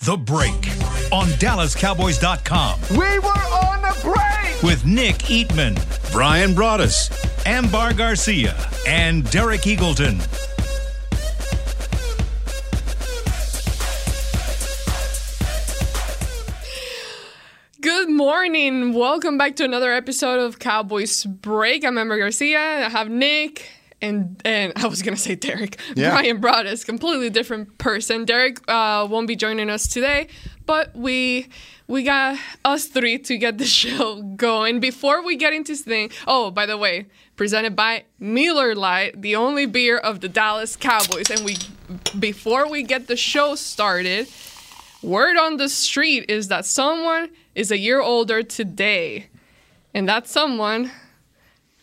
The Break on DallasCowboys.com We were on the break. with Nick Eatman, Brian Broaddus, Ambar Garcia, and Derek Eagleton. Good morning. Welcome back to another episode of Cowboys Break. I'm Ambar Garcia. I have Nick and and I was gonna say Derek. Brian Broaddus, completely different person. Derek uh, won't be joining us today, but we we got us three to get the show going. Before we get into this thing, oh by the way, presented by Miller Lite, the only beer of the Dallas Cowboys. And we before we get the show started, word on the street is that someone is a year older today. And that someone,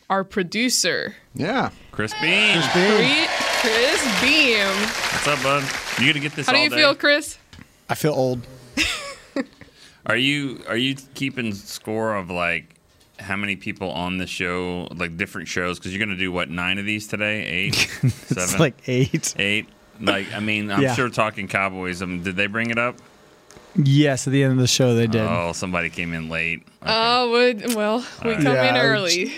our producer, Yeah. Chris Beam. Chris Beam. Chris Beam. What's up, bud? You gonna get this How do you day? feel, Chris? I feel old. Are you are you keeping score of like how many people on the show, like different shows? Because you're gonna do what nine of these today? Eight, seven, like eight. eight. Like I mean, I'm Yeah. sure talking Cowboys. Um, did they bring it up? Yes, at the end of the show they did. Oh, somebody came in late. Okay. Oh, well, we come in early.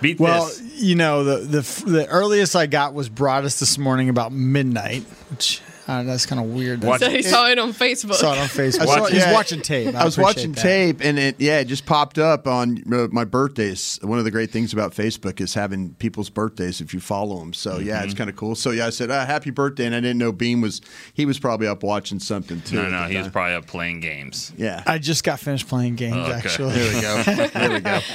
Beat well, this. you know, the, the the earliest I got was brought us this morning about midnight, which uh, that's kind of weird. Watch- So he saw it on Facebook. Saw it on Facebook. I saw- He's watching tape. I, I, was watching that. tape, and it yeah, it just popped up on uh, my birthdays. One of the great things about Facebook is having people's birthdays if you follow them. So yeah, Mm-hmm. it's kind of cool. So yeah, I said uh, happy birthday, and I didn't know Beam was he was probably up watching something too. no, no, the he was time. probably up playing games. yeah. I just got finished playing games. Okay. Actually, there we go. There we go.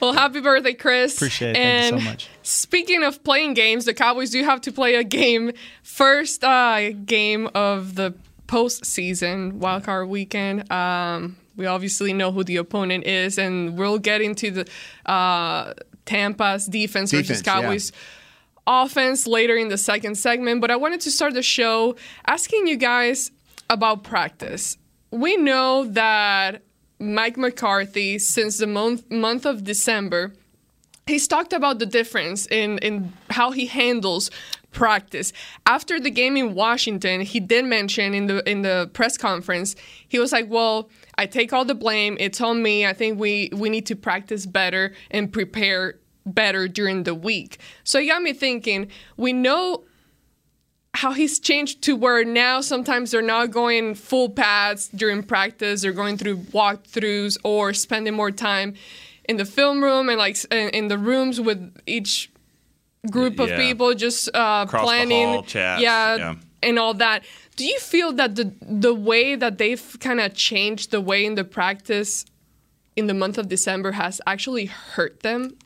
Well, happy birthday, Chris. Appreciate it. Thank you so And much. Speaking of playing games, the Cowboys do have to play a game, first uh, game of the postseason wildcard weekend. Um, we obviously know who the opponent is, and we'll get into the uh, Tampa's defense, versus Defense, yeah. Cowboys offense later in the second segment. But I wanted to start the show asking you guys about practice. We know that Mike McCarthy, since the month month of December, he's talked about the difference in in how he handles practice. After the game in Washington, he did mention in the in the press conference, he was like, "Well, I take all the blame. It's on me. I think we we need to practice better and prepare better during the week." So it got me thinking, we know how he's changed to where now sometimes they're not going full pads during practice they're going through walkthroughs or spending more time in the film room and like in the rooms with each group of Yeah. people just uh, Across planning. hall, yeah, yeah. and all that. Do you feel that the the way that they've kind of changed the way in the practice in the month of december has actually hurt them?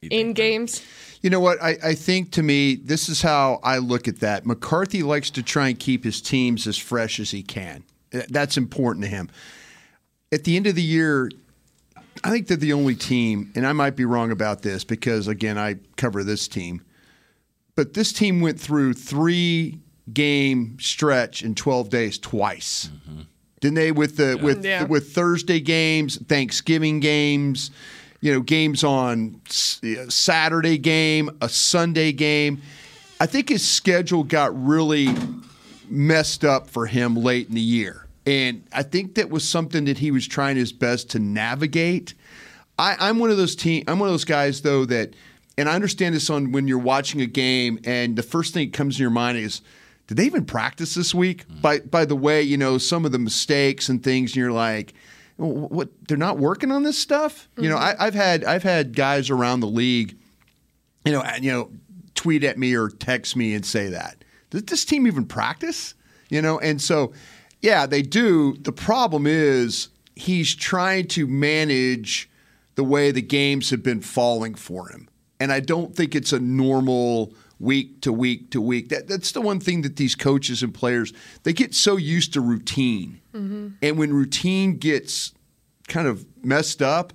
In games You know what? I, I think to me, this is how I look at that. McCarthy likes to try and keep his teams as fresh as he can. That's important to him. At the end of the year, I think they're the only team, and I might be wrong about this because, again, I cover this team, but this team went through three game stretch in 12 days twice. Mm-hmm. Didn't they with the with Yeah. with Thursday games, Thanksgiving games, you know, games on Saturday game, a Sunday game. I think his schedule got really messed up for him late in the year. And I think that was something that he was trying his best to navigate. I, I'm one of those team. I'm one of those guys though that, and I understand this on when you're watching a game, and the first thing that comes to your mind is, did they even practice this week? Mm. By by the way, you know some of the mistakes and things, and you're like, what? They're not working on this stuff. You know, mm-hmm. I, I've had I've had guys around the league, you know, you know, tweet at me or text me and say that. Does this team even practice? You know, and so yeah, they do. The problem is he's trying to manage the way the games have been falling for him. And I don't think it's a normal week to week to week. That, that's the one thing that these coaches and players they get so used to routine. Mm-hmm. And when routine gets kind of messed up,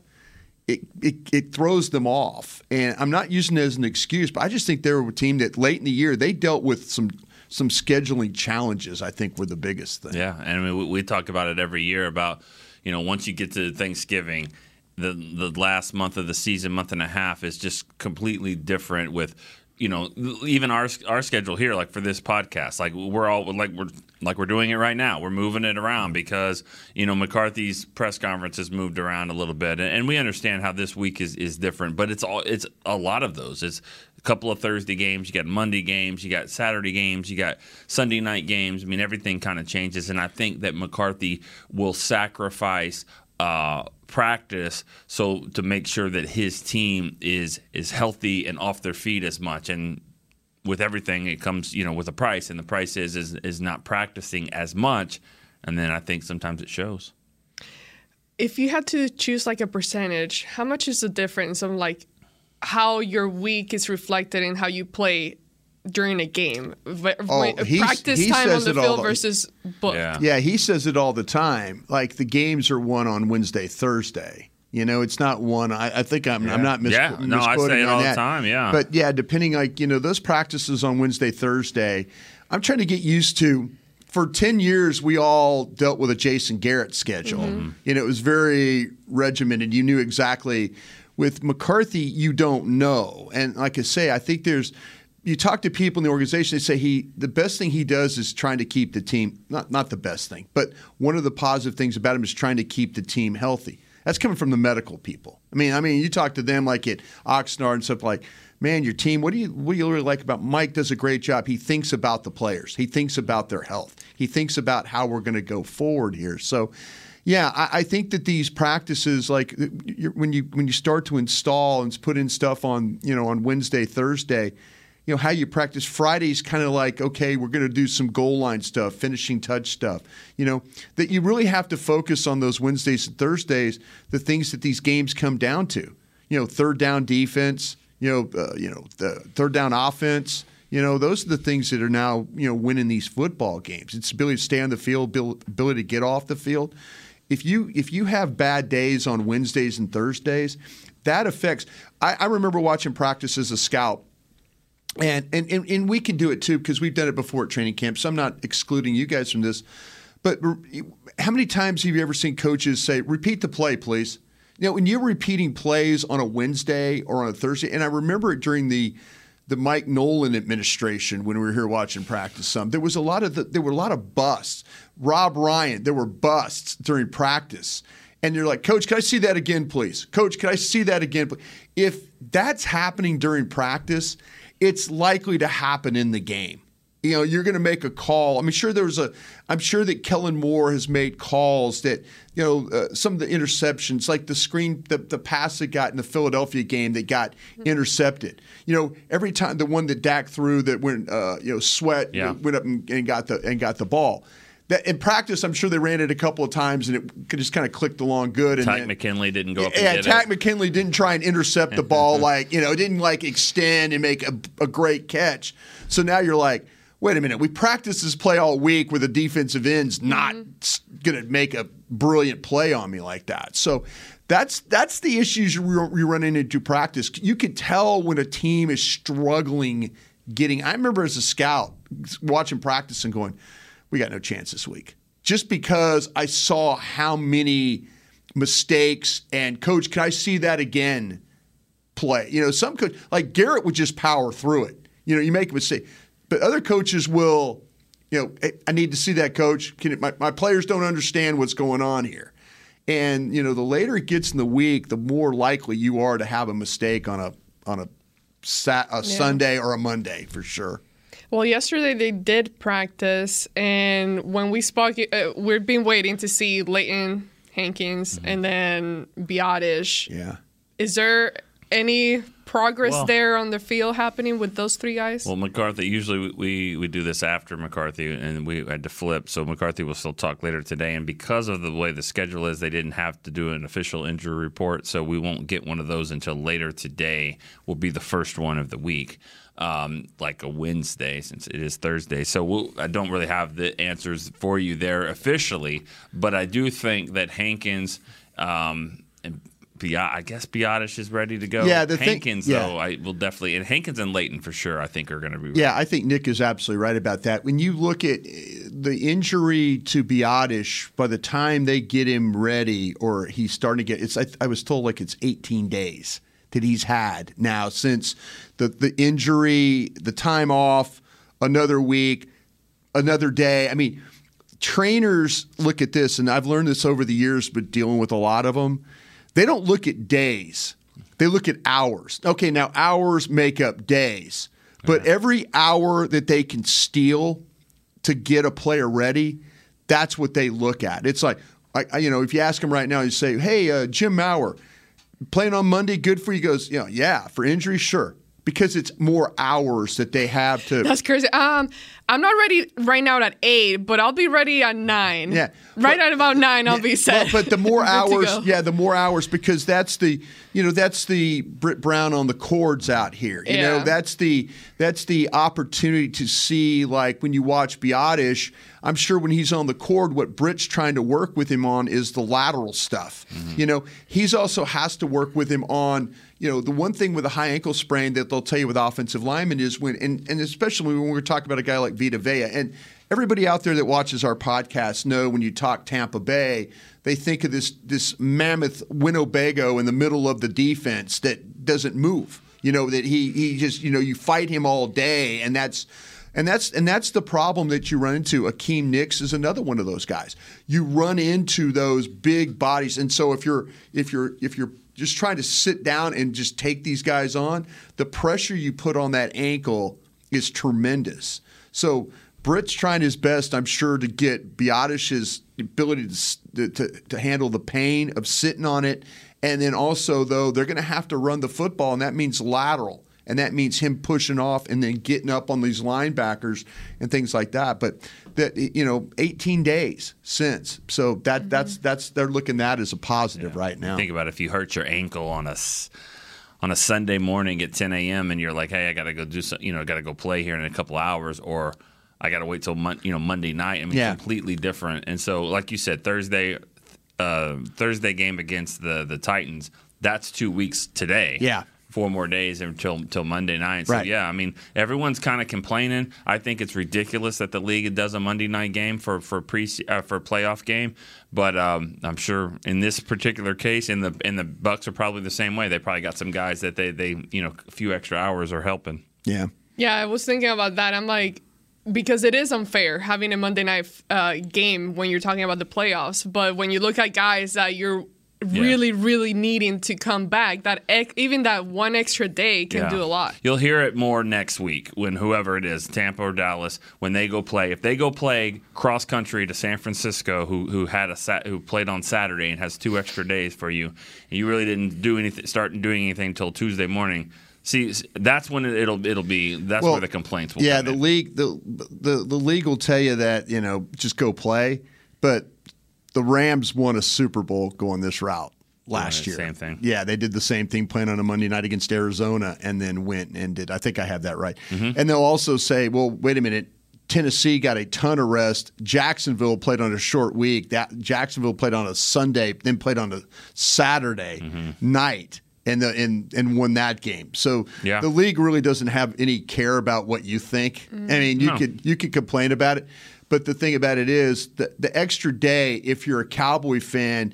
it, it, it throws them off. And I'm not using it as an excuse, but I just think they were a team that late in the year they dealt with some some scheduling challenges. I think were the biggest thing. Yeah, and I mean, we, we talk about it every year about you know once you get to Thanksgiving, the the last month of the season, month and a half is just completely different with you know even our our schedule here like for this podcast like we're all like we're like we're doing it right now. We're moving it around because you know McCarthy's press conference has moved around a little bit and we understand how this week is is different but it's all it's a lot of those. It's a couple of Thursday games you got Monday games you got Saturday games you got Sunday night games. I mean everything kind of changes and I think that McCarthy will sacrifice uh, practice so to make sure that his team is is healthy and off their feet as much. And with everything it comes you know with a price and the price is is, is not practicing as much. And then I think sometimes it shows. If you had to choose like a percentage, how much is the difference of like how your week is reflected in how you play during a game? V- Oh, practice he time on the field the- versus book. yeah Yeah, he says it all the time. Like the games are won on Wednesday, Thursday. You know, it's not one. I, I think I'm, I'm not mis- Yeah. No, I say it on all the that. time, yeah. But yeah, depending like you know those practices on Wednesday, Thursday. I'm trying to get used to. For ten years, we all dealt with a Jason Garrett schedule. Mm-hmm. You know, it was very regimented. You knew exactly. With McCarthy, you don't know. And like I say, I think there's you talk to people in the organization, they say he the best thing he does is trying to keep the team not not the best thing, but one of the positive things about him is trying to keep the team healthy. That's coming from the medical people. I mean, I mean, you talk to them like at Oxnard and stuff like, man, your team. What do you what do you really like about Mike? Does a great job. He thinks about the players. He thinks about their health. He thinks about how we're going to go forward here. So. Yeah, I, I think that these practices, like when you when you start to install and put in stuff on you know on Wednesday, Thursday, you know how you practice Friday's kind of like okay, we're going to do some goal line stuff, finishing touch stuff. You know that you really have to focus on those Wednesdays and Thursdays, the things that these games come down to. You know, third down defense. You know, uh, you know the third down offense. You know, those are the things that are now you know winning these football games. It's ability to stay on the field, ability to get off the field. If you if you have bad days on Wednesdays and Thursdays, that affects. I, I remember watching practice as a scout and and and, and we can do it too because we've done it before at training camp. So I'm not excluding you guys from this. But how many times have you ever seen coaches say, "Repeat the play, please"? You know, when you're repeating plays on a Wednesday or on a Thursday, and I remember it during the the Mike Nolan administration when we were here watching practice. Some there was a lot of the, there were a lot of busts. Rob Ryan, there were busts during practice, and you're like, Coach, can I see that again, please? Coach, can I see that again? please?" If that's happening during practice, it's likely to happen in the game. You know, you're going to make a call. I'm sure, there was a. I'm sure that Kellen Moore has made calls that you know uh, some of the interceptions, like the screen, the the pass that got in the Philadelphia game that got intercepted. You know, every time the one that Dak threw that went, uh, you know, Sweat Yeah. went up and, and got the and got the ball. That in practice, I'm sure they ran it a couple of times and it just kind of clicked along good. And Tyke then- McKinley didn't go up yeah, and get Tack it. McKinley didn't try and intercept the ball like you know, didn't like extend and make a, a great catch. So now you're like, wait a minute, we practiced this play all week where the defensive end's not mm-hmm. going to make a brilliant play on me like that. So that's that's the issues you're, you're running into practice. You can tell when a team is struggling getting. I remember as a scout watching practice and going, we got no chance this week. Just because I saw how many mistakes and coach, can I see that again? Play. You know, some coach like Garrett would just power through it. You know, you make a mistake, but other coaches will. You know, "Hey, I need to see that coach. Can it, my, my players don't understand what's going on here. And you know, the later it gets in the week, the more likely you are to have a mistake on a on a, sat, a Sunday or a Monday for sure. Well, yesterday they did practice, and when we spoke, uh, we've been waiting to see Leighton Hankins and then Biadasz. Yeah. Is there any progress Well- there on the field happening with those three guys? Well, McCarthy. Usually we we do this after McCarthy, and we had to flip. So McCarthy will still talk later today. And because of the way the schedule is, they didn't have to do an official injury report, so we won't get one of those until later today. Will be the first one of the week, um, like a Wednesday, since it is Thursday. So we'll, I don't really have the answers for you there officially, but I do think that Hankins. Um, and I guess Biadasz is ready to go. Yeah, the thing- Hankins yeah. though, I will definitely and Hankins and Leighton for sure. I think are going to be. Yeah, I think Nick is absolutely right about that. When you look at uh, the injury to Biadasz, by the time they get him ready, or he's starting to get, it's I, I was told like it's 18 days that he's had now since the the injury, the time off, another week, another day. I mean, trainers look at this, and I've learned this over the years, but dealing with a lot of them, they don't look at days. They look at hours. Okay, now hours make up days, but every hour that they can steal to get a player ready, that's what they look at. It's like, I, you know, if you ask him right now, you say, "Hey, uh, Jim Maurer, playing on Monday, good for you." Goes, "You know, yeah, for injury, sure." Because it's more hours that they have to. That's crazy. Um, I'm not ready right now at eight, but I'll be ready at nine. Yeah. right But- at about nine, I'll be set. but the more hours, yeah, the more hours because that's the you know that's the Britt Brown on the cords out here. You know that's the that's the opportunity to see like when you watch Biadasz. I'm sure when he's on the cord, what Britt's trying to work with him on is the lateral stuff. Mm-hmm. You know, he's also has to work with him on. You know, the one thing with a high ankle sprain that they'll tell you with offensive linemen is when, and, and especially when we're talking about a guy like Vita Vea, and everybody out there that watches our podcast know when you talk Tampa Bay, they think of this this mammoth Winnebago in the middle of the defense that doesn't move. You know that he he just you know you fight him all day, and that's and that's and that's the problem that you run into. Akiem Hicks is another one of those guys. You run into those big bodies, and so if you're if you're if you're just trying to sit down and just take these guys on, the pressure you put on that ankle is tremendous. So Britt's trying his best, I'm sure, to get Biadasz's ability to, to, to, handle the pain of sitting on it. And then also, though, they're going to have to run the football, and that means lateral. And that means him pushing off and then getting up on these linebackers and things like that. But that you know, 18 days since, so that that's mm-hmm. that's they're looking at as a positive right now. Think about if you hurt your ankle on a on a Sunday morning at 10 a.m. and you're like, hey, I got to go do some, you know, got to go play here in a couple hours, or I got to wait till mon- you know Monday night. I mean, Yeah. completely different. And so, like you said, Thursday, uh, Thursday game against the the Titans. That's two weeks today. Yeah. Four more days until until Monday night. So Right. yeah, I mean everyone's kind of complaining. I think it's ridiculous that the league does a Monday night game for for pre uh, for playoff game. But um, I'm sure in this particular case, in the in the Bucs are probably the same way. They probably got some guys that they they you know a few extra hours are helping. Yeah. Yeah, I was thinking about that. I'm like, because it is unfair having a Monday night uh, game when you're talking about the playoffs. But when you look at guys that you're really, really needing to come back, that ex- even that one extra day can Yeah. do a lot. You'll hear it more next week when whoever it is, Tampa or Dallas, when they go play. If they go play cross country to San Francisco, who who had a sat, who played on Saturday and has two extra days for you, and you really didn't do anything, start doing anything until Tuesday morning. See, that's when it, it'll it'll be. That's Well, where the complaints will. Yeah, come the in. league the, the the league will tell you that you know just go play, but the Rams won a Super Bowl going this route last the year. same thing. Yeah, they did the same thing playing on a Monday night against Arizona, and then went and did. I think I have that right. Mm-hmm. And they'll also say, well, wait a minute. Tennessee got a ton of rest. Jacksonville played on a short week. That Jacksonville played on a Sunday, then played on a Saturday Mm-hmm. night, and the and and won that game. So Yeah. the league really doesn't have any care about what you think. I mean, you No. could you could complain about it, but the thing about it is the the extra day. If you're a Cowboy fan,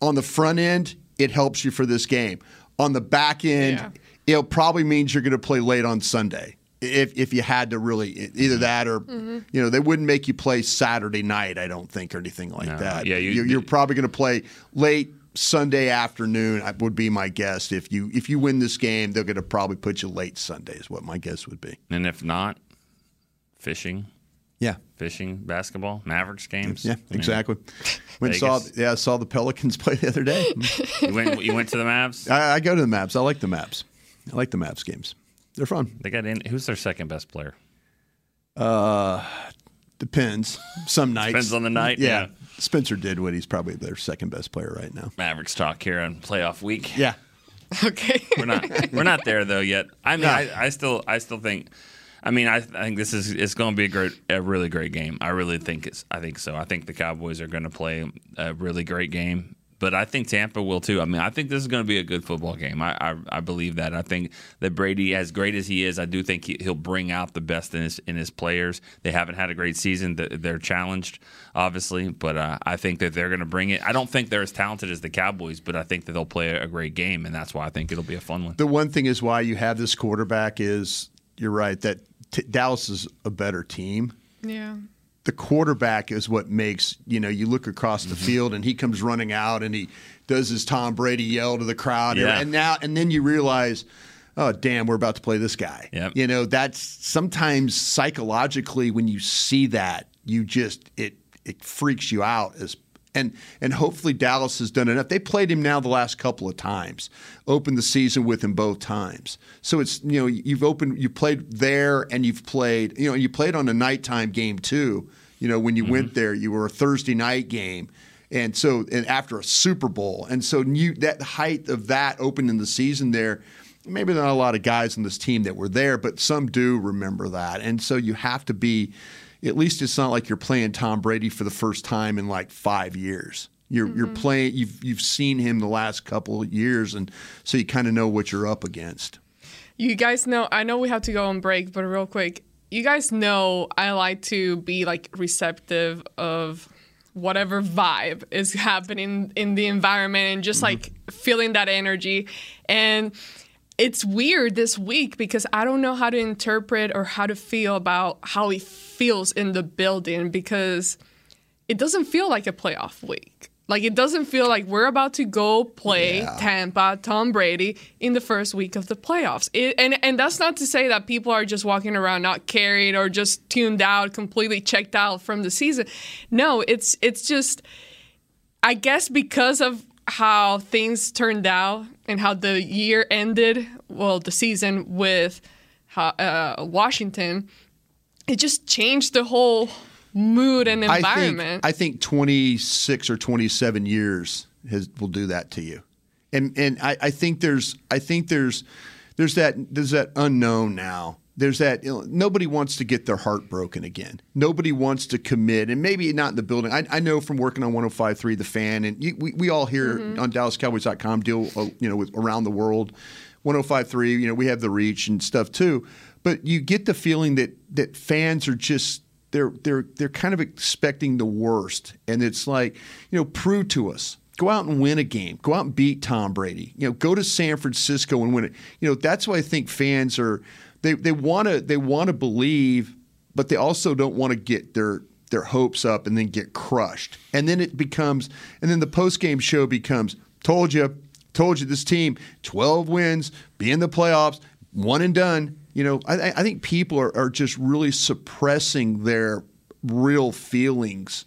on the front end, it helps you for this game. On the back end, Yeah. it probably means you're going to play late on Sunday. If, if you had to really either that or mm-hmm. you know they wouldn't make you play Saturday night I don't think or anything like No. that Yeah, you- you, you're probably going to play late Sunday afternoon I- would be my guess if you if you win this game they're going to probably put you late Sunday is what my guess would be and if not, fishing, yeah fishing, basketball, Mavericks games. yeah I exactly when saw yeah I saw the Pelicans play the other day You went you went to the Mavs. I, I go to the Mavs I like the Mavs I like the Mavs games they're fun They got in. Who's their second best player? Uh, depends some nights Depends on the night, yeah, yeah. Spencer Dinwiddie's probably their second best player right now Mavericks talk here on playoff week. yeah Okay. we're not we're not there though yet. I mean, No. I, I still I still think. I mean, I, I think this is it's going to be a great, a really great game. I really think it's. I think so. I think the Cowboys are going to play a really great game. but I think Tampa will too. I mean, I think this is going to be a good football game. I, I, I believe that. I think that Brady, as great as he is, I do think he, he'll bring out the best in his in his players. They haven't had a great season. They're challenged, obviously, but uh, I think that they're going to bring it. I don't think they're as talented as the Cowboys, but I think that they'll play a great game, and that's why I think it'll be a fun one. The one thing is why you have this quarterback is you're right that t- Dallas is a better team. Yeah. the quarterback is what makes you know you look across the mm-hmm. field and he comes running out and he does his Tom Brady yell to the crowd Yeah. and now and then you realize oh damn we're about to play this guy Yep. you know that's sometimes psychologically when you see that you just it it freaks you out as and and hopefully Dallas has done enough. They played him now the last couple of times, opened the season with him both times. So it's you know you've opened you played there and you've played you know you played on a nighttime game too. You know when you mm-hmm. went there you were a Thursday night game, and so and after a Super Bowl, and so you that height of that opening the season there. Maybe not a lot of guys on this team that were there, but some do remember that, and so you have to be at least it's not like you're playing Tom Brady for the first time in like five years. You're you're mm-hmm. playing you've you've seen him the last couple of years, and so you kind of know what you're up against. You guys know, I know we have to go on break, but real quick, you guys know I like to be like receptive of whatever vibe is happening in the environment and just mm-hmm. like feeling that energy. And it's weird this week because I don't know how to interpret or how to feel about how he feels in the building because it doesn't feel like a playoff week. Like it doesn't feel like we're about to go play Tampa, Tom Brady in the first week of the playoffs. It, and and that's not to say that people are just walking around not carried or just tuned out, completely checked out from the season. No, it's it's just I guess because of how things turned out and how the year ended, well, the season with how, uh, Washington, it just changed the whole mood and I think environment. I think 26 or 27 years has, will do that to you, and and I, I think there's I think there's there's that there's that unknown now. There's that you know, nobody wants to get their heart broken again. Nobody wants to commit, and maybe not in the building. I, I know from working on 105.3 The Fan, and you, we, we all here on DallasCowboys.com deal uh, you know with around the world. 105.3, you know we have the reach and stuff too, but you get the feeling that that fans are just they're they're they're kind of expecting the worst, and it's like you know prove to us. Go out and win a game. Go out and beat Tom Brady. You know, go to San Francisco and win it. You know, that's why I think fans are they they want to they want to believe, but they also don't want to get their their hopes up and then get crushed. And then it becomes and then the post game show becomes told you, told you this team 12 wins, be in the playoffs, one and done. You know, I, I think people are, are just really suppressing their real feelings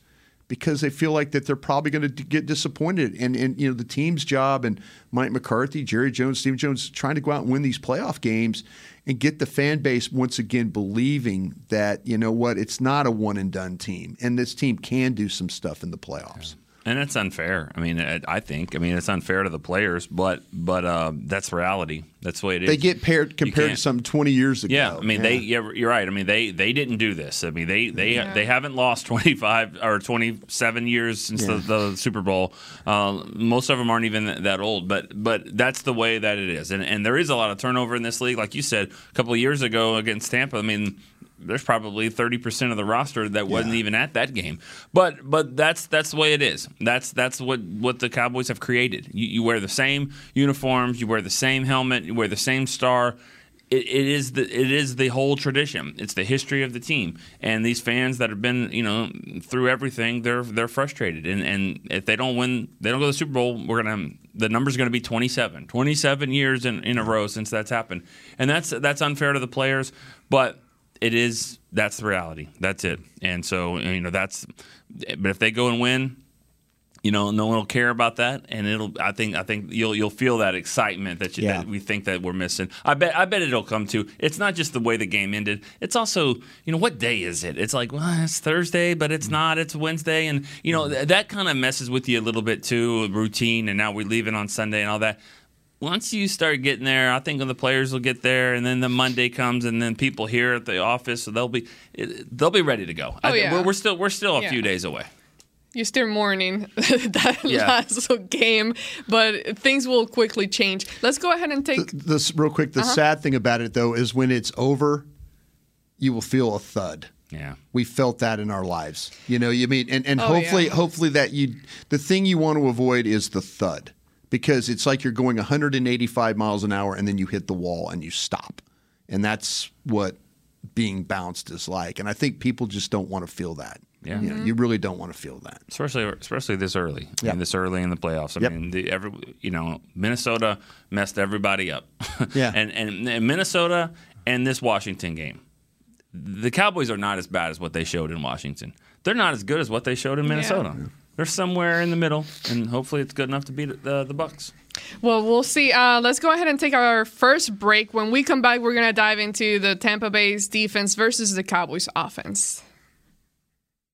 because they feel like that they're probably going to get disappointed. And, and you know the team's job and Mike McCarthy, Jerry Jones, Steve Jones, trying to go out and win these playoff games and get the fan base once again believing that you know what it's not a one and done team, and this team can do some stuff in the playoffs. And it's unfair. I mean, I think. I mean, it's unfair to the players, but but uh, that's reality. That's the way it is. They get paired compared to can't- some twenty years ago. Yeah, I mean they. Yeah, you're right. I mean they. They didn't do this. I mean they. They. Yeah. They haven't lost 25 or 27 years since the, the Super Bowl. Uh, most of them aren't even that old. But but that's the way that it is. And and there is a lot of turnover in this league. Like you said a couple of years ago against Tampa. I mean. There's probably 30% of the roster that wasn't even at that game, but but that's that's the way it is. That's that's what, what the Cowboys have created. You, you wear the same uniforms, you wear the same helmet, you wear the same star it, it is the it is the whole tradition. It's the history of the team, and these fans that have been you know through everything, they're they're frustrated, and and if they don't win, they don't go to the Super Bowl. We're gonna the number's gonna be 27. 27 years in, in a row since that's happened, and that's that's unfair to the players, but it is that's the reality. That's it, and so you know that's. But if they go and win, you know, no one will care about that, and it'll. I think. I think you'll you'll feel that excitement that, you, Yeah. that we think that we're missing. I bet. I bet it'll come to. It's not just the way the game ended. It's also, you know, what day is it? It's like, well, it's Thursday, but it's mm-hmm. not. It's Wednesday, and you know mm-hmm. th- that kind of messes with you a little bit too. Routine, and now we're leaving on Sunday and all that. Once you start getting there, I think when the players will get there, and then the Monday comes, and then people here at the office, so they'll be they'll be ready to go. Oh, I, yeah. we're, we're still we're still a Yeah. few days away. you're still mourning that Yeah. last game, but things will quickly change. Let's go ahead and take. This real quick. Uh-huh. The sad thing about it though is when it's over, you will feel a thud. Yeah. We felt that in our lives. You know, you mean, and, and Oh, hopefully, yeah. hopefully that you, the thing you want to avoid is the thud because it's like you're going 185 miles an hour and then you hit the wall and you stop. And that's what being bounced is like. And I think people just don't want to feel that. Yeah. You, know, mm-hmm. you really don't want to feel that. especially especially this early. I Yep. mean, this early in the playoffs. I Yep. mean, the, every you know, Minnesota messed everybody up. Yeah. and, and and Minnesota and this Washington game, the Cowboys are not as bad as what they showed in Washington. They're not as good as what they showed in Minnesota. They're somewhere in the middle, and hopefully, it's good enough to beat the the Bucs. Well, we'll see. Uh, let's go ahead and take our first break. When we come back, we're gonna dive into the Tampa Bay's defense versus the Cowboys' offense.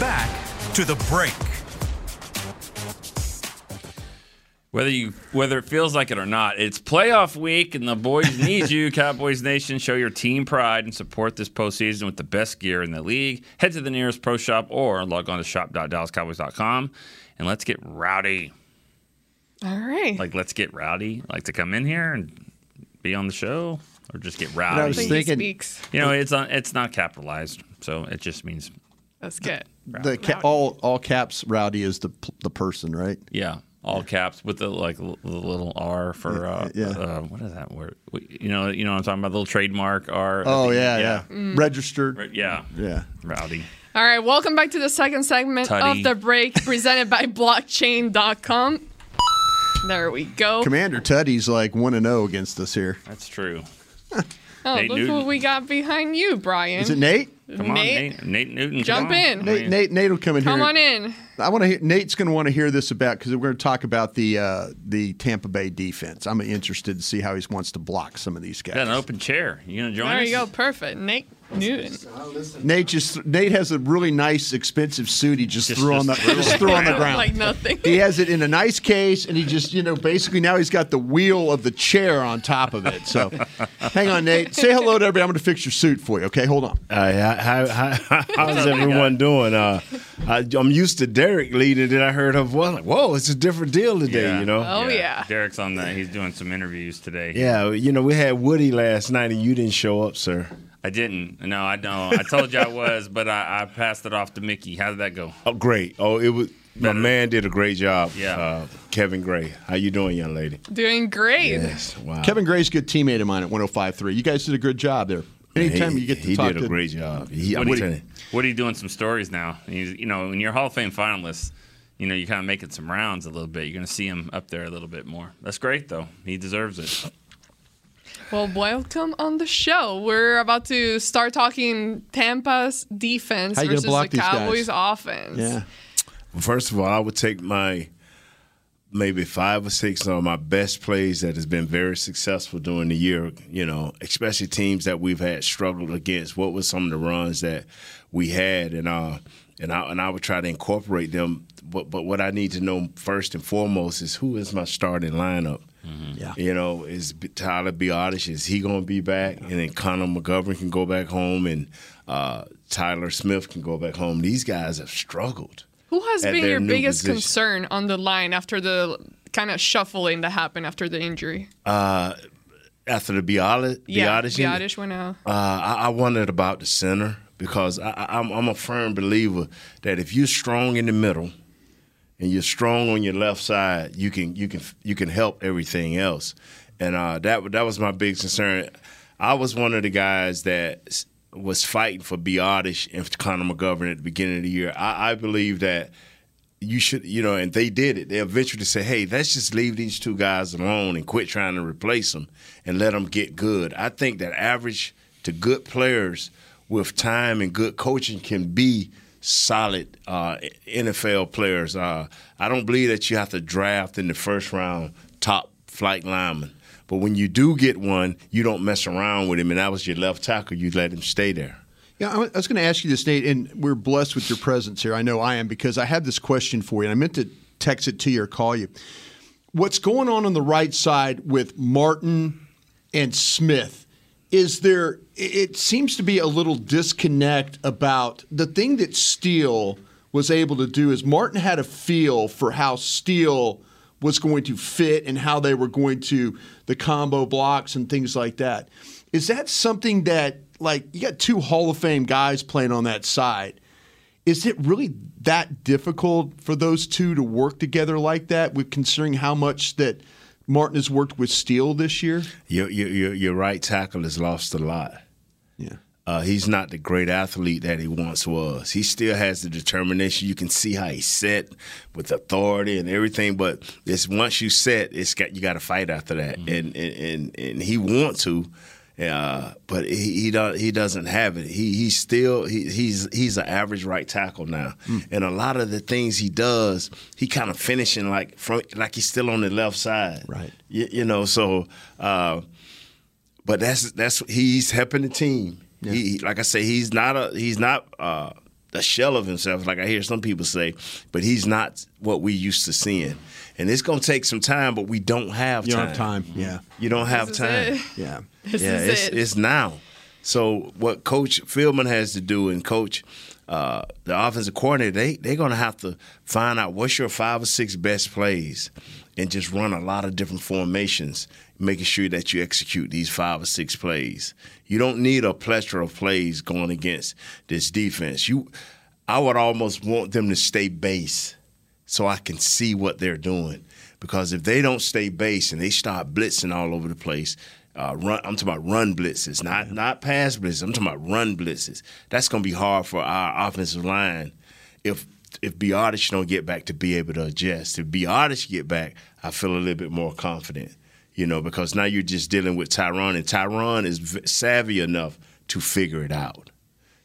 Back to the break. Whether you whether it feels like it or not, it's playoff week and the boys need you, Cowboys Nation. Show your team pride and support this postseason with the best gear in the league. Head to the nearest pro shop or log on to shop.dallascowboys.com and let's get rowdy. All right. Like let's get rowdy. Like to come in here and be on the show or just get rowdy. I was think he speaks. you know, it's on, it's not capitalized, so it just means That's good. The ca- all all caps rowdy is the the person, right? Yeah, all caps with the like l- the little R for uh, Yeah. uh what is that word? You know, you know what I'm talking about. The little trademark R. Oh the- yeah, yeah. Registered. Right, yeah, Yeah. rowdy. All right, welcome back to the second segment Tutty. of the break presented by blockchain.com. There we go. Commander Tuddy's like one and zero against us here. That's true. Oh, Nate look Newton. what we got behind you, Brian. Is it Nate? Come on, Nate. Nate Newton. Jump in. Nate, Nate, Nate will come in Come here. Come on in. I want to hear. Nate's going to want to hear this about because we're going to talk about the uh, the Tampa Bay defense. I'm interested to see how he wants to block some of these guys. Got an open chair. You gonna join There us? you go. Perfect. Nate. Newton. Nate just Nate has a really nice, expensive suit. He just, Just- threw on the just threw just on threw the on the ground. ground. Like nothing. He has it in a nice case, and he just you know basically now he's got the wheel of the chair on top of it. So, hang on, Nate. Say hello to everybody. I'm going to fix your suit for you. Okay, hold on. Uh, how, how, how, how's everyone doing? Uh, I, I'm used to Derek leading it. I heard of voice. Like, Whoa, it's a different deal today, you know? Oh, yeah. Derek's on that. He's doing some interviews today. Yeah, you know, we had Woody last night and you didn't show up, sir. I didn't. No, I don't. I told you I was, but I, I passed it off to Mickey. How did that go? Oh, great. Oh, it was. My man did a great job. Yeah. Uh, Kevin Gray. How you doing, young lady? Doing great. Yes. Wow. Kevin Gray's a good teammate of mine at 105.3. You guys did a good job there. Anytime he, you get to he talk did a to great job. He, I'm Woody, telling you. Doing some stories now. He's, you know, when you're Hall of Fame finalists, you know, you're kind of making some rounds a little bit. You're going to see him up there a little bit more. That's great, though. He deserves it. Well, welcome on the show. We're about to start talking Tampa's defense How you gonna versus block the these guys? Cowboys offense. Yeah. First of all, I would take my maybe five or six of my best plays that has been very successful during the year. You know, especially teams that we've had struggled against. What were some of the runs that we had, and uh, and I and I would try to incorporate them. But but what I need to know first and foremost is who is my starting lineup. Yeah. You know, is Tyler Biadasz, is he going to be back? And then Connor McGovern can go back home and uh, Tyler Smith can go back home. These guys have struggled. Who has been your biggest position. concern on the line after the kind of shuffling that happened after the injury? Uh, after the Biadasz, Yeah, Biadasz, injury, Biadasz went out. Uh, I, I wondered about the center because I, I, I'm, I'm a firm believer that if you're strong in the middle and you're strong on your left side, you can you can you can help everything else. And uh, that that was my big concern. I was one of the guys that was fighting for Biadasz and Connor McGovern at the beginning of the year. I, I believe that you should, you know, and they did it. They eventually said, "Hey, let's just leave these two guys alone and quit trying to replace them and let them get good." I think that average to good players with time and good coaching can be solid uh, NFL players. Uh, I don't believe that you have to draft in the first round top flight lineman. But when you do get one, you don't mess around with him, and that was your left tackle. You let him stay there. Yeah, I was going to ask you this, Nate, and we're blessed with your presence here. I know I am because I have this question for you, and I meant to text it to you or call you. What's going on on the right side with Martin and Smith? Is there? It seems to be a little disconnect about the thing that Steele was able to do. Is Martin had a feel for how Steele was going to fit and how they were going to the combo blocks and things like that. Is that something that like you got two Hall of Fame guys playing on that side? Is it really that difficult for those two to work together like that? With considering how much that Martin has worked with Steele this year. Your your your, your right tackle has lost a lot. Yeah. Uh, he's not the great athlete that he once was. He still has the determination. You can see how he's set with authority and everything. But it's once you set, it's got you got to fight after that. And, and and and he wants to, uh, but he he, don't, he doesn't have it. He he's still he, he's he's an average right tackle now. And a lot of the things he does, he kind of finishing like from like he's still on the left side. Right. You, you know so. Uh, but that's that's he's helping the team. He, he- like I say, he's not a he's not uh, a shell of himself, like I hear some people say. But he's not what we used to seeing, and it's gonna take some time. But we don't have time. You time. don't have time. Yeah. you don't have is time. it. Yeah. This yeah, is it's it. it's now. So what Coach Philbin has to do, and Coach uh, the offensive coordinator, they they're gonna have to find out what's your five or six best plays, and just run a lot of different formations, making sure that you execute these five or six plays. You don't need a plethora of plays going against this defense. You, I would almost want them to stay base so I can see what they're doing. Because if they don't stay base and they start blitzing all over the place, uh, run, I'm talking about run blitzes, not not pass blitzes. I'm talking about run blitzes. That's going to be hard for our offensive line if if Biadasz don't get back to be able to adjust. If Biadasz get back, I feel a little bit more confident, you know, because now you're just dealing with Tyron, and Tyron is v- savvy enough to figure it out,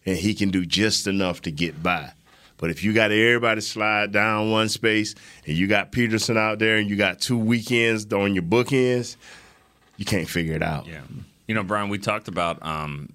and he can do just enough to get by. But if you got everybody slide down one space, and you got Peterson out there, and you got two weekends on your bookends, you can't figure it out. Yeah. You know, Brian, we talked about um,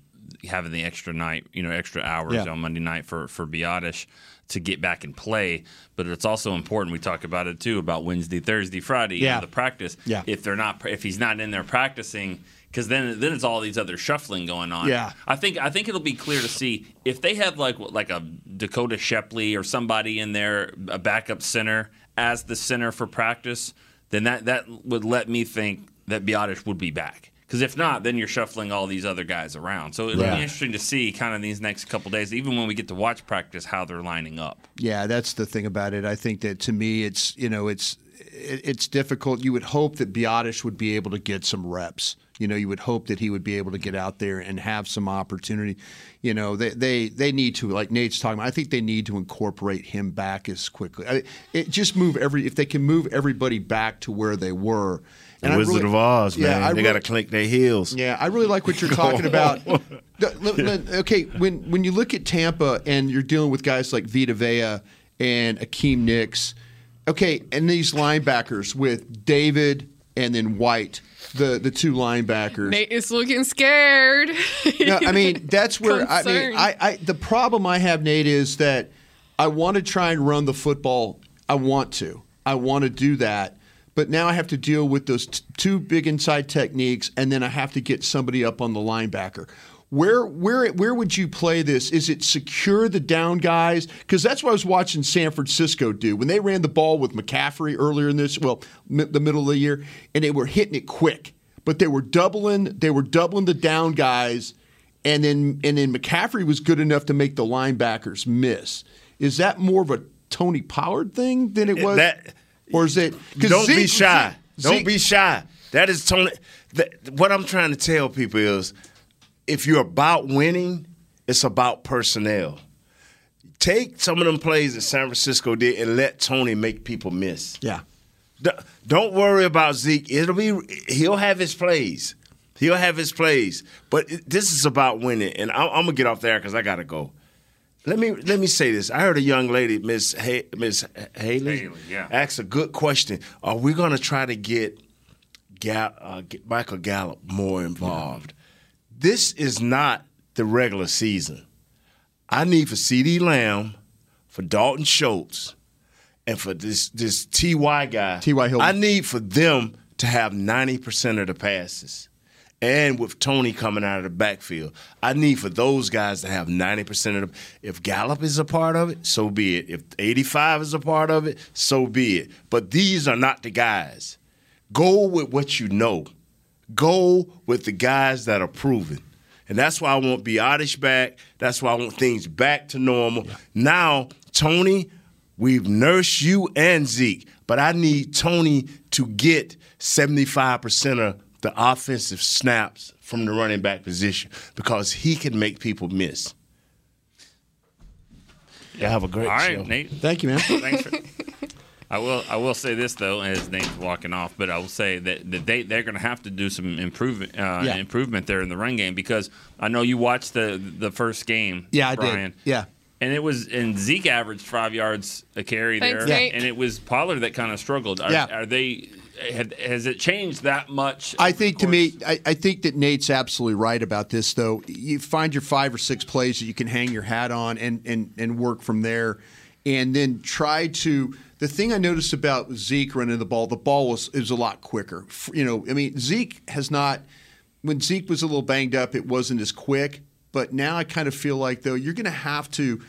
having the extra night, you know, extra hours Yeah. on Monday night for for Biadasz to get back and play. But it's also important. We talk about it too about Wednesday, Thursday, Friday, you know, Yeah. the practice. Yeah. If they're not, if he's not in there practicing. Because then, then it's all these other shuffling going on. Yeah. I think I think it'll be clear to see if they have like like a Dakoda Shepley or somebody in there, a backup center as the center for practice. Then that that would let me think that Biadasz would be back. Because if not, then you're shuffling all these other guys around. So it'll Yeah. be interesting to see kind of these next couple days, even when we get to watch practice, how they're lining up. Yeah, that's the thing about it. I think that to me, it's you know, it's it- it's difficult. You would hope that Biadasz would be able to get some reps. You know, you would hope that he would be able to get out there and have some opportunity. You know, they they they need to, like Nate's talking about. I think they need to incorporate him back as quickly. I, it just move every if they can move everybody back to where they were. The I Wizard really- of Oz, Yeah, man. I they really- got to clink their heels. yeah, I really like what you're talking about. The- le- le- okay, when when you look at Tampa and you're dealing with guys like Vita Vea and Akiem Hicks, okay, and these linebackers with David and then White, the the two linebackers. Nate is looking scared. No, I mean that's where I mean I, I the problem I have, Nate, is that I want to try and run the football. I want to. I want to do that. But now I have to deal with those t- two big inside techniques, and then I have to get somebody up on the linebacker. Where where where would you play this? Is it secure the down guys? Because that's what I was watching San Francisco do when they ran the ball with McCaffrey earlier in this, well, mi- the middle of the year, and they were hitting it quick. But they were doubling they were doubling the down guys, and then and then McCaffrey was good enough to make the linebackers miss. Is that more of a Tony Pollard thing than it was, That- or is it? Don't be Zeke- shy. Don't be shy. That is Tony. That, what I'm trying to tell people is, if you're about winning, it's about personnel. Take some of them plays that San Francisco did and let Tony make people miss. Yeah. Don't worry about Zeke. It'll be he'll have his plays. He'll have his plays. But this is about winning, and I'm, I'm gonna get off there because I gotta go. Let me let me say this. I heard a young lady, Miss hay, Miss Haley, Haley, yeah. ask a good question. Are we gonna try to get, Ga- uh, get Michael Gallup more involved? This is not the regular season. I need for CeeDee Lamb, for Dalton Schultz, and for this this T.Y. guy. T.Y. Hilton. I need for them to have 90% of the passes. And with Tony coming out of the backfield, I need for those guys to have 90% of the if Gallup is a part of it, so be it. If 85 is a part of it, so be it. But these are not the guys. Go with what you know. Go with the guys that are proven. And that's why I want Biadasz back. That's why I want things back to normal. Now, Tony, we've nursed you and Zeke, but I need Tony to get 75% of the offensive snaps from the running back position because he can make people miss. Yeah, have a great All right, show. Nate. Thank you, man. Thanks for. I will. I will say this though, as Nate's walking off, but I will say that, that they they're going to have to do some improvement uh, Yeah. improvement there in the run game because I know you watched the the first game. Yeah, I did. Yeah. And it was and Zeke averaged five yards a carry Thanks, there, Nate. and it was Pollard that kind of struggled. Are, Yeah. are they? Has it changed that much? I think to me, I, I think that Nate's absolutely right about this. Though you find your five or six plays that you can hang your hat on and and and work from there, and then try to. The thing I noticed about Zeke running the ball, the ball was is a lot quicker. You know, I mean Zeke has not. When Zeke was a little banged up, it wasn't as quick. But now I kind of feel like though you're going to have to,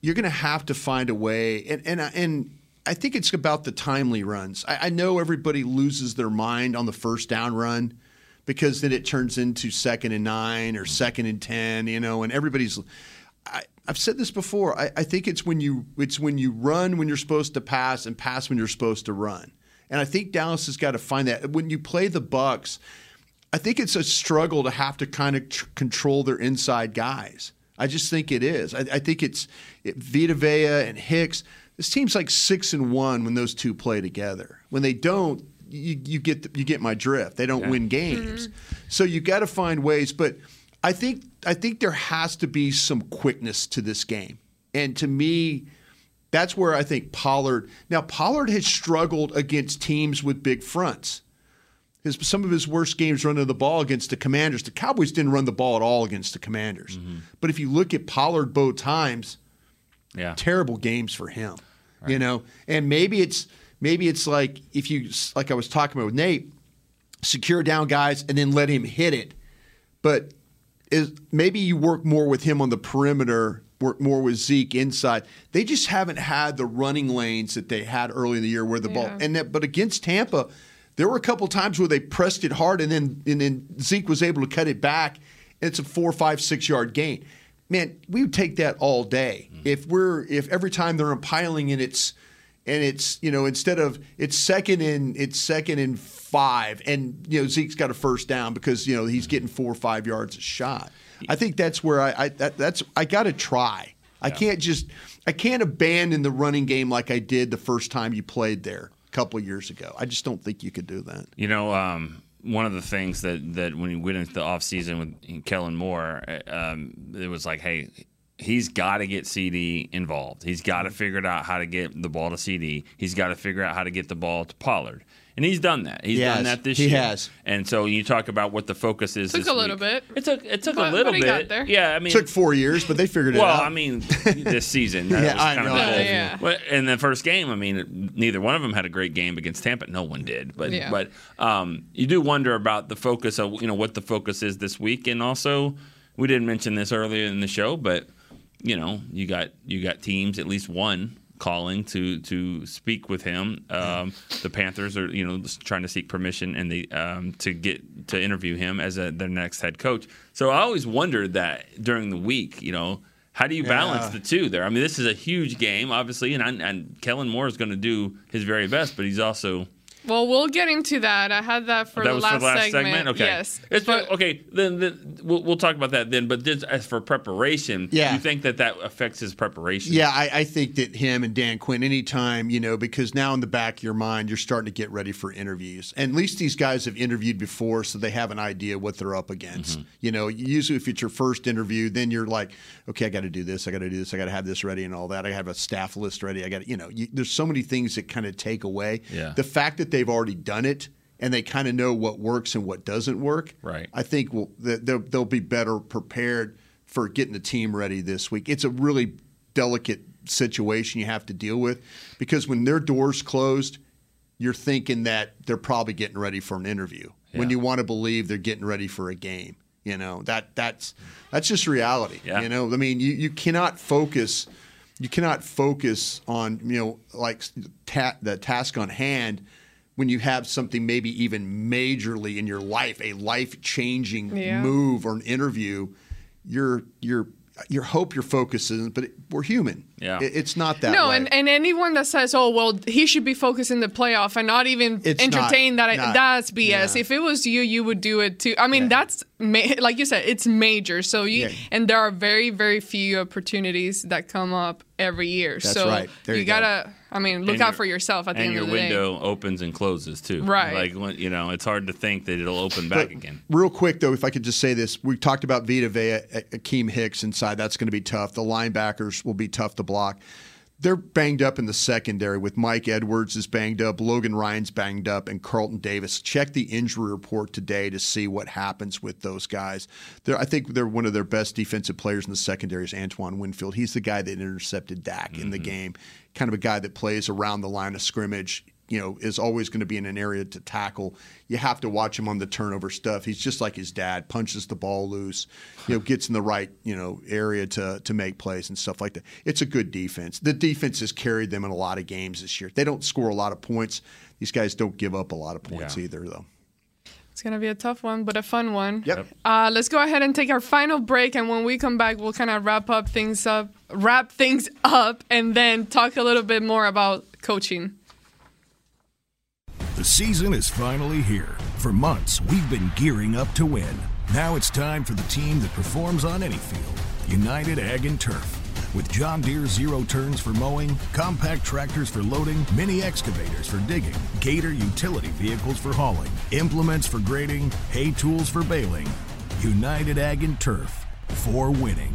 you're going to have to find a way, and and and I think it's about the timely runs. I, I know everybody loses their mind on the first down run because then it turns into second and nine or second and ten, you know, and everybody's. I, I've said this before. I, I think it's when you it's when you run when you're supposed to pass and pass when you're supposed to run. And I think Dallas has got to find that when you play the Bucs. I think it's a struggle to have to kind of tr- control their inside guys. I just think it is. I, I think it's it, Vita Vea and Hicks. This team's like six and one when those two play together. When they don't, you, you get the, you get my drift. They don't win games. So you got to find ways. But I think I think there has to be some quickness to this game. And to me, that's where I think Pollard. Now Pollard has struggled against teams with big fronts. His, some of his worst games running the ball against the Commanders. The Cowboys didn't run the ball at all against the Commanders. Mm-hmm. But if you look at Pollard both times, Yeah. terrible games for him. You know, and maybe it's maybe it's like if you like I was talking about with Nate, secure down guys and then let him hit it. But is maybe you work more with him on the perimeter, work more with Zeke inside. They just haven't had the running lanes that they had early in the year where the ball and that but against Tampa, there were a couple times where they pressed it hard and then and then Zeke was able to cut it back. And it's a four, five, six yard gain. Man, we would take that all day. If we're if every time they're impiling and it's and it's you know instead of it's second and it's second and five and you know Zeke's got a first down because you know he's getting four or five yards a shot. I think that's where I, I that, that's I got to try. I can't just I can't abandon the running game like I did the first time you played there a couple of years ago. I just don't think you could do that. You know, um, one of the things that, that when he went into the offseason with Kellen Moore, uh, um, it was like, hey, he's got to get CD involved. He's got to figure out how to get the ball to CD. He's got to figure out how to get the ball to Pollard. And he's done that. He's He done has. that this He year. has. And so you talk about what the focus is. Took this a little week. bit. It took it took But- a little but he bit. got there. Yeah, I mean, took four years, but they figured it well, out. I mean, this season. That Yeah, was I kind know. Of Yeah, yeah. Well, in the first game, I mean, neither one of them had a great game against Tampa. No one did. But Yeah. but um, you do wonder about the focus of you know what the focus is this week, and also we didn't mention this earlier in the show, but you know you got you got teams at least one calling to to speak with him. Um, the Panthers are you know trying to seek permission and the um, to get to interview him as a, their next head coach. So I always wondered that during the week, you know. How do you balance Yeah. the two there? I mean, this is a huge game, obviously, and and Kellen Moore is going to do his very best, but he's also Well, we'll get into that. I had that for that the was last, for the last segment. Okay, Yes. It's But- okay. Then, then we'll, we'll talk about that then. But just as for preparation, Yeah. you think that that affects his preparation? Yeah, I, I think that him and Dan Quinn, anytime, you know, because now in the back of your mind, you're starting to get ready for interviews. And at least these guys have interviewed before, so they have an idea what they're up against. Mm-hmm. You know, usually if it's your first interview, then you're like, okay, I got to do this, I got to do this, I got to have this ready and all that. I have a staff list ready. I got to, you know, you, there's so many things that kind of take away. Yeah. The fact that they've already done it and they kind of know what works and what doesn't work. Right. I think that they'll, they'll be better prepared for getting the team ready this week. It's a really delicate situation you have to deal with because when their doors closed, you're thinking that they're probably getting ready for an interview. When you want to believe they're getting ready for a game, you know that that's that's just reality. Yeah. You know, I mean, you, you cannot focus. You cannot focus on you know like ta- the task on hand when you have something maybe even majorly in your life, a life changing Yeah. move or an interview. You're you're you hope your focus isn't, but it, we're human. Yeah. It- it's not that no, way. and, and anyone that says, "Oh, well, he should be focused in the playoff and not even It's entertain not- that," not- that's BS. yeah. If it was you, you would do it too. I mean, that's ma- like you said, it's major. So you Yeah. and there are very, very few opportunities that come up every year. That's so right. There you, you go. gotta. I mean, look And out your- for yourself at the end your of the day. And your window opens and closes too. Right. Like when, you know, it's hard to think that it'll open back But again. Real quick though, if I could just say this, we talked about Vita Vea, Akiem Hicks inside. That's going to be tough. The linebackers will be tough to block. They're banged up in the secondary with Mike Edwards is banged up, Logan Ryan's banged up, and Carlton Davis. Check the injury report today to see what happens with those guys. They're, I think they're one of their best defensive players in the secondary is Antoine Winfield. He's the guy that intercepted Dak in the mm-hmm. game, kind of a guy that plays around the line of scrimmage you know, is always going to be in an area to tackle. You have to watch him on the turnover stuff. He's just like his dad, punches the ball loose, you know, gets in the right, you know, area to to make plays and stuff like that. It's a good defense. The defense has carried them in a lot of games this year. They don't score a lot of points. These guys don't give up a lot of points Yeah. either, though. It's gonna be a tough one, but a fun one. Yep. Uh, let's go ahead and take our final break, and when we come back, we'll kind of wrap up things up, wrap things up, and then talk a little bit more about coaching. The season is finally here. For months, we've been gearing up to win. Now it's time for the team that performs on any field United Ag and Turf. With John Deere zero turns for mowing, compact tractors for loading, mini excavators for digging, Gator utility vehicles for hauling, implements for grading, hay tools for baling. United Ag and Turf for winning.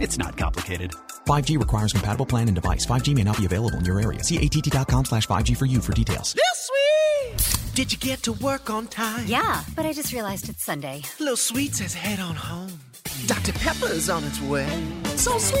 It's not complicated. 5G requires compatible plan and device. 5G may not be available in your area. See att.com slash 5G for you for details. Lil Sweet! Did you get to work on time? Yeah, but I just realized it's Sunday. Little Sweet says head on home. Dr. Pepper's on its way. So sweet,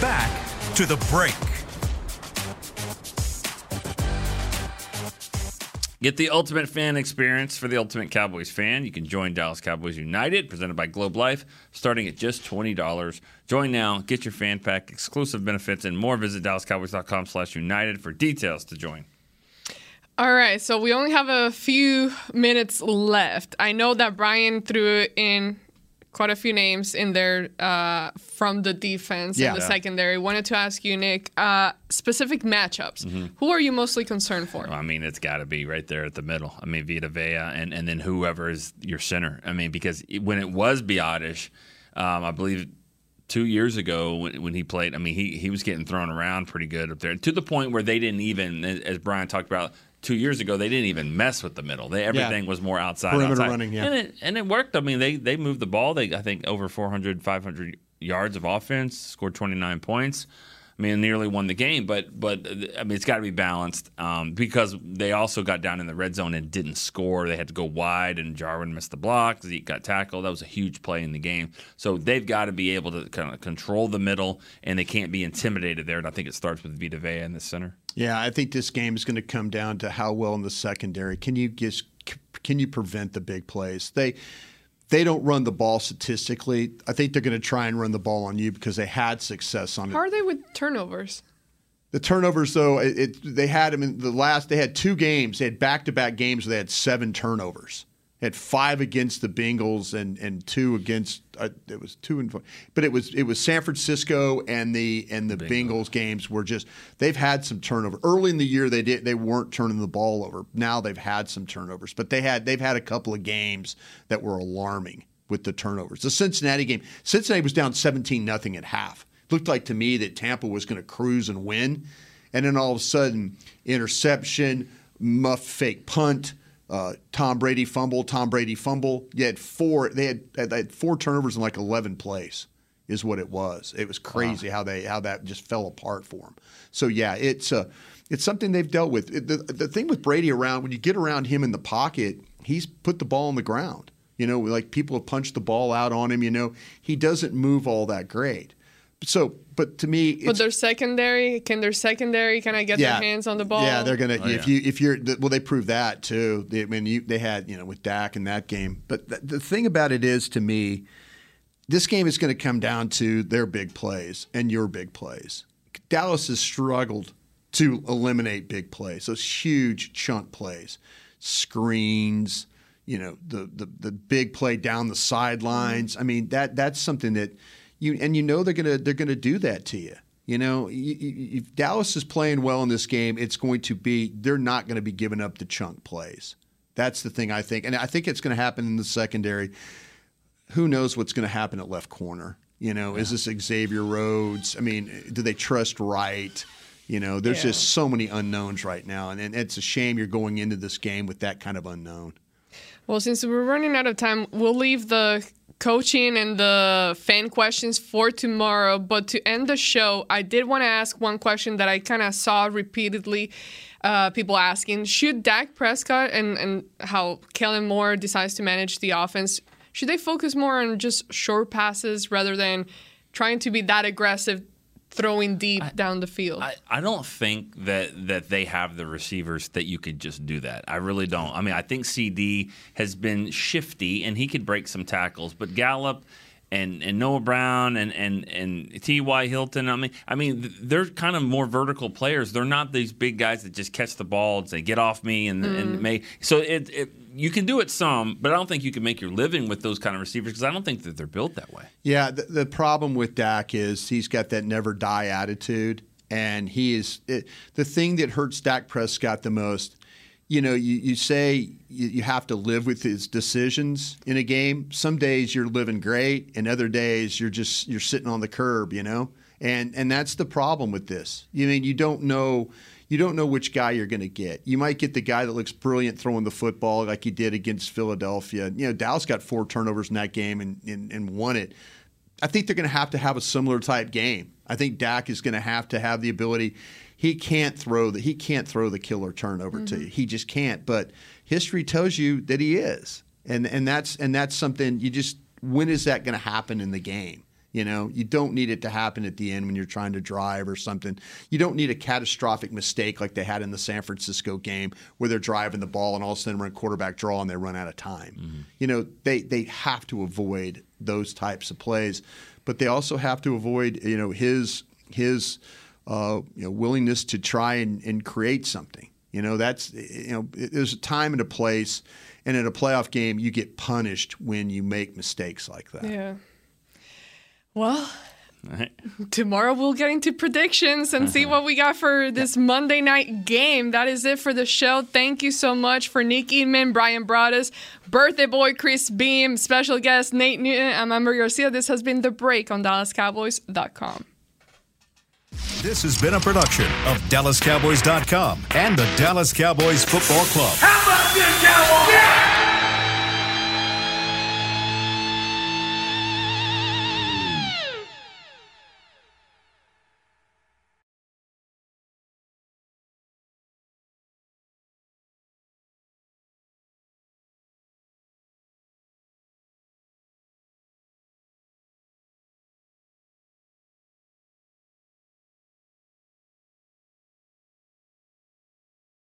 Back to the break. Get the ultimate fan experience for the ultimate Cowboys fan. You can join Dallas Cowboys United, presented by Globe Life, starting at just $20. Join now, get your fan pack, exclusive benefits, and more. Visit DallasCowboys.com slash United for details to join. All right, so we only have a few minutes left. I know that Brian threw in quite a few names in there uh, from the defense Yeah. and the Yeah. secondary. Wanted to ask you, Nick, uh, specific matchups. Mm-hmm. Who are you mostly concerned for? I mean, it's got to be right there at the middle. I mean, Vita Vea and, and then whoever is your center. I mean, because when it was Biadasz, um, I believe two years ago when, when he played, I mean, he, he was getting thrown around pretty good up there to the point where they didn't even, as Brian talked about, two years ago, they didn't even mess with the middle. They everything was more outside, Perimeter outside. running, yeah. and it, and it worked. I mean, they they moved the ball. They I think over 400, 500 yards of offense, scored twenty nine points. I mean, nearly won the game, but but uh, I mean, it's got to be balanced um, because they also got down in the red zone and didn't score. They had to go wide, and Jarwin missed the block. Zeke got tackled. That was a huge play in the game. So they've got to be able to kind of control the middle, and they can't be intimidated there. And I think it starts with Vita Vea in the center. Yeah, I think this game is going to come down to how well in the secondary can you just can you prevent the big plays. They they don't run the ball statistically. I think they're going to try and run the ball on you because they had success on it. How are they with turnovers? The turnovers, though, it, it, they had them in the last. They had two games. They had back-to-back games where they had seven turnovers. Had five against the Bengals and and two against. Uh, it was two and, four, but it was it was San Francisco and the and the Bengals games were just they've had some turnover early in the year. They did they weren't turning the ball over. Now they've had some turnovers, but they had they've had a couple of games that were alarming with the turnovers. The Cincinnati game, Cincinnati was down seventeen nothing at half looked like to me that Tampa was going to cruise and win. And then all of a sudden, interception, muff fake punt, uh, Tom Brady fumble, Tom Brady fumble. You had four. They had, they had four turnovers in like eleven plays. Is what it was. It was crazy how they how that just fell apart for them. So yeah, it's uh, it's something they've dealt with. It- the the thing with Brady around when you get around him in the pocket, he's put the ball on the ground. You know, like people have punched the ball out on him. You know, he doesn't move all that great. So, but to me, But it's, their secondary, can their secondary kind of get Yeah. their hands on the ball? Yeah, they're gonna. Oh, if you if you're well, they proved that too. They, I mean, you, they had you know with Dak in that game. But th- the thing about it is, to me, this game is going to come down to their big plays and your big plays. Dallas has struggled to eliminate big plays, those huge chunk plays, screens, you know, the the, the big play down the sidelines. I mean, that that's something that you and you know they're gonna they're gonna do that to you. You know, if Dallas is playing well in this game, it's going to be they're not going to be giving up the chunk plays. That's the thing I think, and I think it's going to happen in the secondary. Who knows what's going to happen at left corner? You know, is this Xavier Rhodes? I mean, do they trust Wright? You know, there's Yeah. just so many unknowns right now, and, and it's a shame you're going into this game with that kind of unknown. Well, since we're running out of time, we'll leave the coaching and the fan questions for tomorrow. But to end the show, I did want to ask one question that I kind of saw repeatedly uh, people asking Should Dak Prescott and, and how Kellen Moore decides to manage the offense, should they focus more on just short passes rather than trying to be that aggressive, throwing deep down the field? I, I don't think that that they have the receivers that you could just do that. I really don't. I mean, I think CD has been shifty and he could break some tackles, but Gallup and, and Noah Brown and and and T.Y. Hilton. I mean, I mean, they're kind of more vertical players. They're not these big guys that just catch the ball and say get off me and and Mm. may. So it, it you can do it some, but I don't think you can make your living with those kind of receivers because I don't think that they're built that way. Yeah, the, the problem with Dak is he's got that never die attitude, and he is it, the thing that hurts Dak Prescott the most. You know, you, you say you, you have to live with his decisions in a game. Some days you're living great, and other days you're just you're sitting on the curb. You know, and and that's the problem with this. You mean you don't know you don't know which guy you're going to get. You might get the guy that looks brilliant throwing the football like he did against Philadelphia. You know, Dallas got four turnovers in that game and, and, and won it. I think they're going to have to have a similar type game. I think Dak is going to have to have the ability. He can't throw the he can't throw the killer turnover to mm-hmm. you. He just can't. But history tells you that he is, and and that's and that's something you just when is that going to happen in the game? You know, you don't need it to happen at the end when you're trying to drive or something. You don't need a catastrophic mistake like they had in the San Francisco game where they're driving the ball and all of a sudden run quarterback draw and they run out of time. You know, they they have to avoid those types of plays, but they also have to avoid you know his his uh, you know willingness to try and, and create something. You know, that's you know there's a time and a place, and in a playoff game you get punished when you make mistakes like that. Yeah. Well, tomorrow we'll get into predictions and see uh-huh. what we got for this Monday night game. That is it for the show. Thank you so much for Nick Eatman, Brian Broaddus, birthday boy Chris Beam, special guest Nate Newton. I'm Ambar Garcia. This has been The Break on DallasCowboys.com. This has been a production of DallasCowboys.com and the Dallas Cowboys Football Club. How about this, Cowboys? Yeah!